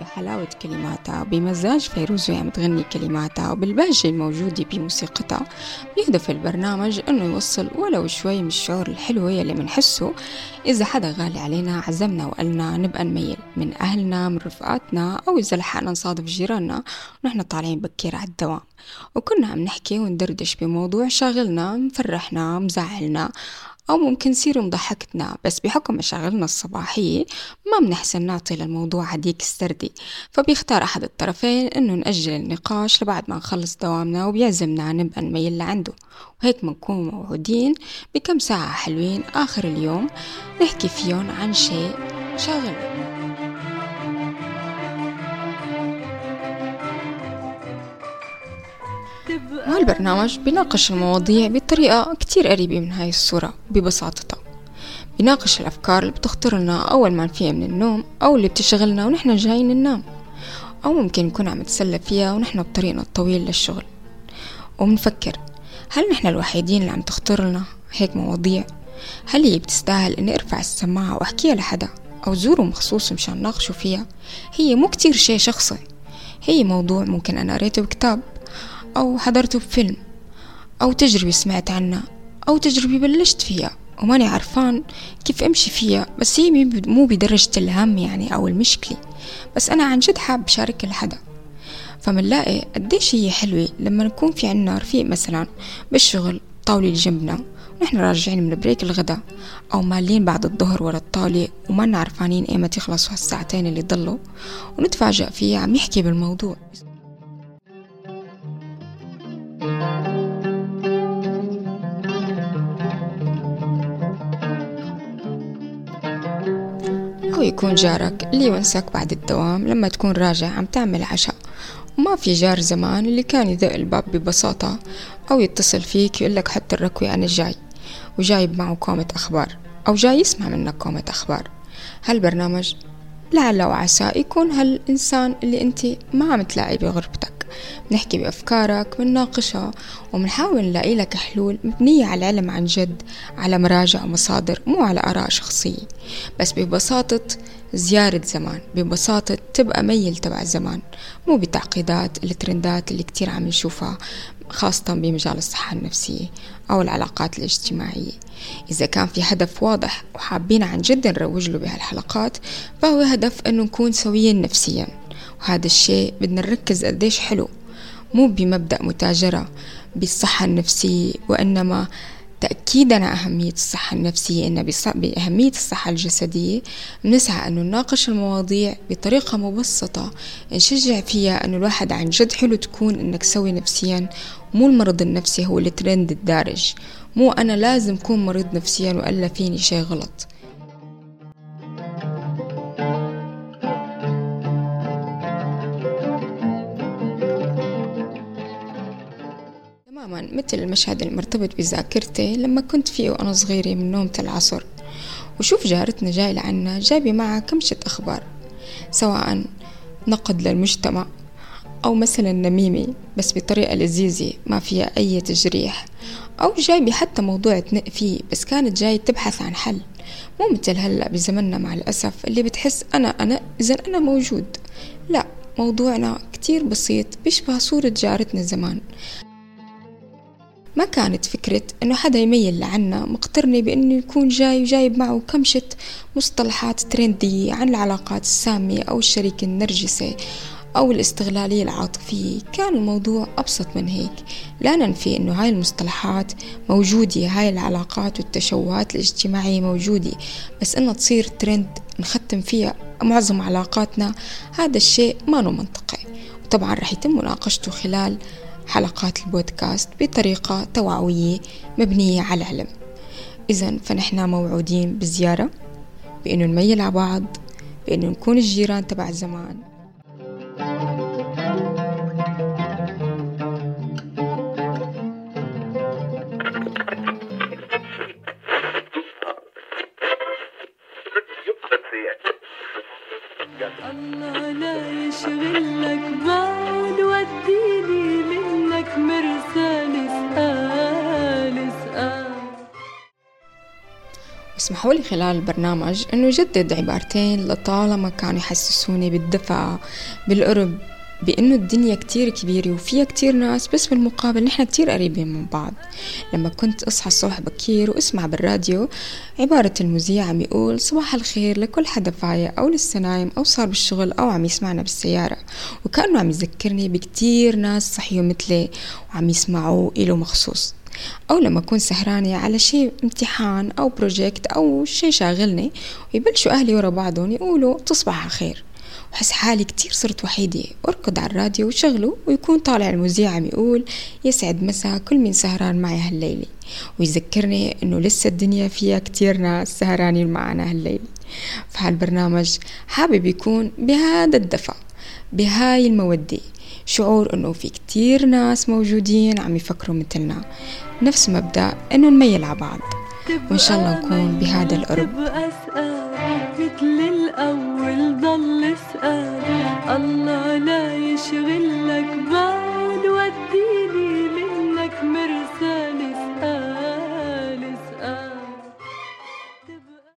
بحلاوة كلماتها بمزاج فيروز وهي تغني كلماتها وبالبهجة الموجودة بموسيقتها. بيهدف البرنامج أنه يوصل ولو شوي من الشعور الحلو اللي منحسه. إذا حدا غالي علينا عزمنا وقالنا نبقى نميل من أهلنا من رفقاتنا أو إذا لحقنا نصادف جيراننا ونحن طالعين بكير على الدوام. وكنا عم نحكي وندردش بموضوع شاغلنا مفرحنا مزعلنا. أو ممكن يصير مضحكتنا بس بحكم مشاغلنا الصباحية ما بنحسن نعطي للموضوع هديك السردي فبيختار أحد الطرفين إنه نأجل النقاش لبعد ما نخلص دوامنا وبيعزمنا نبقى نميل لعنده. وهيك بنكون موعودين بكم ساعة حلوين آخر اليوم نحكي فيهم عن شيء شاغلنا. هالبرنامج بيناقش المواضيع بطريقة كتير قريبة من هاي الصورة ببساطتها بيناقش الأفكار اللي بتخطر لنا أول ما نفيق من النوم أو اللي بتشغلنا ونحن جايين ننام أو ممكن نكون عم نتسلى فيها ونحن بطريقنا الطويل للشغل. ومنفكر هل نحن الوحيدين اللي عم تخطر لنا هيك مواضيع؟ هل هي بتستاهل إني أرفع السماعة وأحكيها لحدا أو زوره مخصوص مشان ناقشوا فيها؟ هي مو كتير شي شخصي. هي موضوع ممكن أنا قريته بكتاب. أو حضرته بفيلم أو تجربة سمعت عنها أو تجربة بلشت فيها وماني عرفان كيف أمشي فيها بس هي مو بدرجة الهم يعني أو المشكلة بس أنا عن جد حاب شارك لحدا. فمنلاقي قديش هي حلوة لما نكون في عنا رفيق مثلا بالشغل طاولة جنبنا ونحن راجعين من بريك الغداء أو مالين بعد الظهر ورا الطاولة وما عرفانين ايمت يخلصوا هالساعتين اللي ضلوا ونتفاجأ فيه عم يحكي بالموضوع. يكون جارك اللي يونسك بعد الدوام لما تكون راجع عم تعمل عشاء. وما في جار زمان اللي كان يدق الباب ببساطة أو يتصل فيك يقولك حط الركوة أنا جاي. وجايب معه كومة أخبار أو جاي يسمع منك كومة أخبار. هالبرنامج لعل وعسى يكون هالإنسان اللي أنت ما عم تلاقي بغربتك بنحكي بأفكارك بنناقشها وبنحاول نلاقي لك حلول مبنية على العلم عن جد على مراجع ومصادر مو على آراء شخصية. بس ببساطة زيارة زمان ببساطة تبقى ميل تبع زمان مو بتعقيدات الترندات اللي كتير عم نشوفها خاصة بمجال الصحة النفسية أو العلاقات الاجتماعية. إذا كان في هدف واضح وحابين عن جد نروج له بهالحلقات فهو هدف أنه نكون سويين نفسيا. وهذا الشيء بدنا نركز قديش حلو مو بمبدأ متاجرة بالصحة النفسية وإنما تأكيدا على أهمية الصحة النفسية إن بأهمية الصحة الجسدية بنسعى أنه نناقش المواضيع بطريقة مبسطة نشجع فيها أنه الواحد عن جد حلو تكون إنك سوي نفسيا مو المرض النفسي هو الترند الدارج مو أنا لازم أكون مريض نفسيا وإلا فيني شي غلط. تماما مثل المشهد المرتبط بذاكرتي لما كنت فيه وأنا صغيرة من نومة العصر وشوف جارتنا جاي لعنا جايبة معها كمشة أخبار سواء نقد للمجتمع أو مثلا نميمة بس بطريقة لذيذة ما فيها أي تجريح. أو جايبة حتى موضوع تنق فيه بس كانت جاي تبحث عن حل. مو مثل هلأ بزمننا مع الأسف اللي بتحس أنا أنا إذا أنا موجود. لا موضوعنا كتير بسيط بيشبه صورة جارتنا زمان. ما كانت فكرة إنه حدا يميل لعنا مقترنة بإنه يكون جاي وجايب معه كمشة مصطلحات ترندية عن العلاقات السامية أو الشريك النرجسي أو الاستغلالية العاطفية. كان الموضوع أبسط من هيك. لا ننفي أنه هاي المصطلحات موجودة هاي العلاقات والتشوهات الاجتماعية موجودة بس أنها تصير ترند نختم فيها معظم علاقاتنا هذا الشيء ما منطقي. وطبعا رح يتم مناقشته خلال حلقات البودكاست بطريقة توعوية مبنية على العلم. إذا فنحن موعودين بزيارة بأنه نميل على بعض بأنه نكون الجيران تبع زمان الله لا يشغلك بعد وديني منك اسأل حاولي خلال البرنامج أنه جدد عبارتين لطالما كانوا يحسسوني بالدفى بالقرب. بأنه الدنيا كتير كبيرة وفيها كتير ناس بس بالمقابل نحن كتير قريبين من بعض. لما كنت أصحى الصبح بكير وأسمع بالراديو عبارة المذيع عم يقول صباح الخير لكل حدا فايق أو لسه نايم أو صار بالشغل أو عم يسمعنا بالسيارة. وكأنه عم يذكرني بكتير ناس صحيوا مثلي وعم يسمعوا إله مخصوص. أو لما أكون سهرانة على شيء امتحان أو بروجيكت أو شيء شاغلني ويبلشوا أهلي ورا بعضهم يقولوا تصبح على خير وحس حالي كتير صرت وحيدة. أركض على الراديو وشغله ويكون طالع المذيع عم يقول يسعد مسا كل مين سهران معي هالليلة. ويذكرني إنه لسه الدنيا فيها كتير ناس سهرانين معنا هالليلة. فهالبرنامج حابب يكون بهذا الدفع بهاي المودة. شعور إنه في كتير ناس موجودين عم يفكروا مثلنا. نفس مبدأ إنه نميل على بعض. وإن شاء الله نكون بهذا القرب.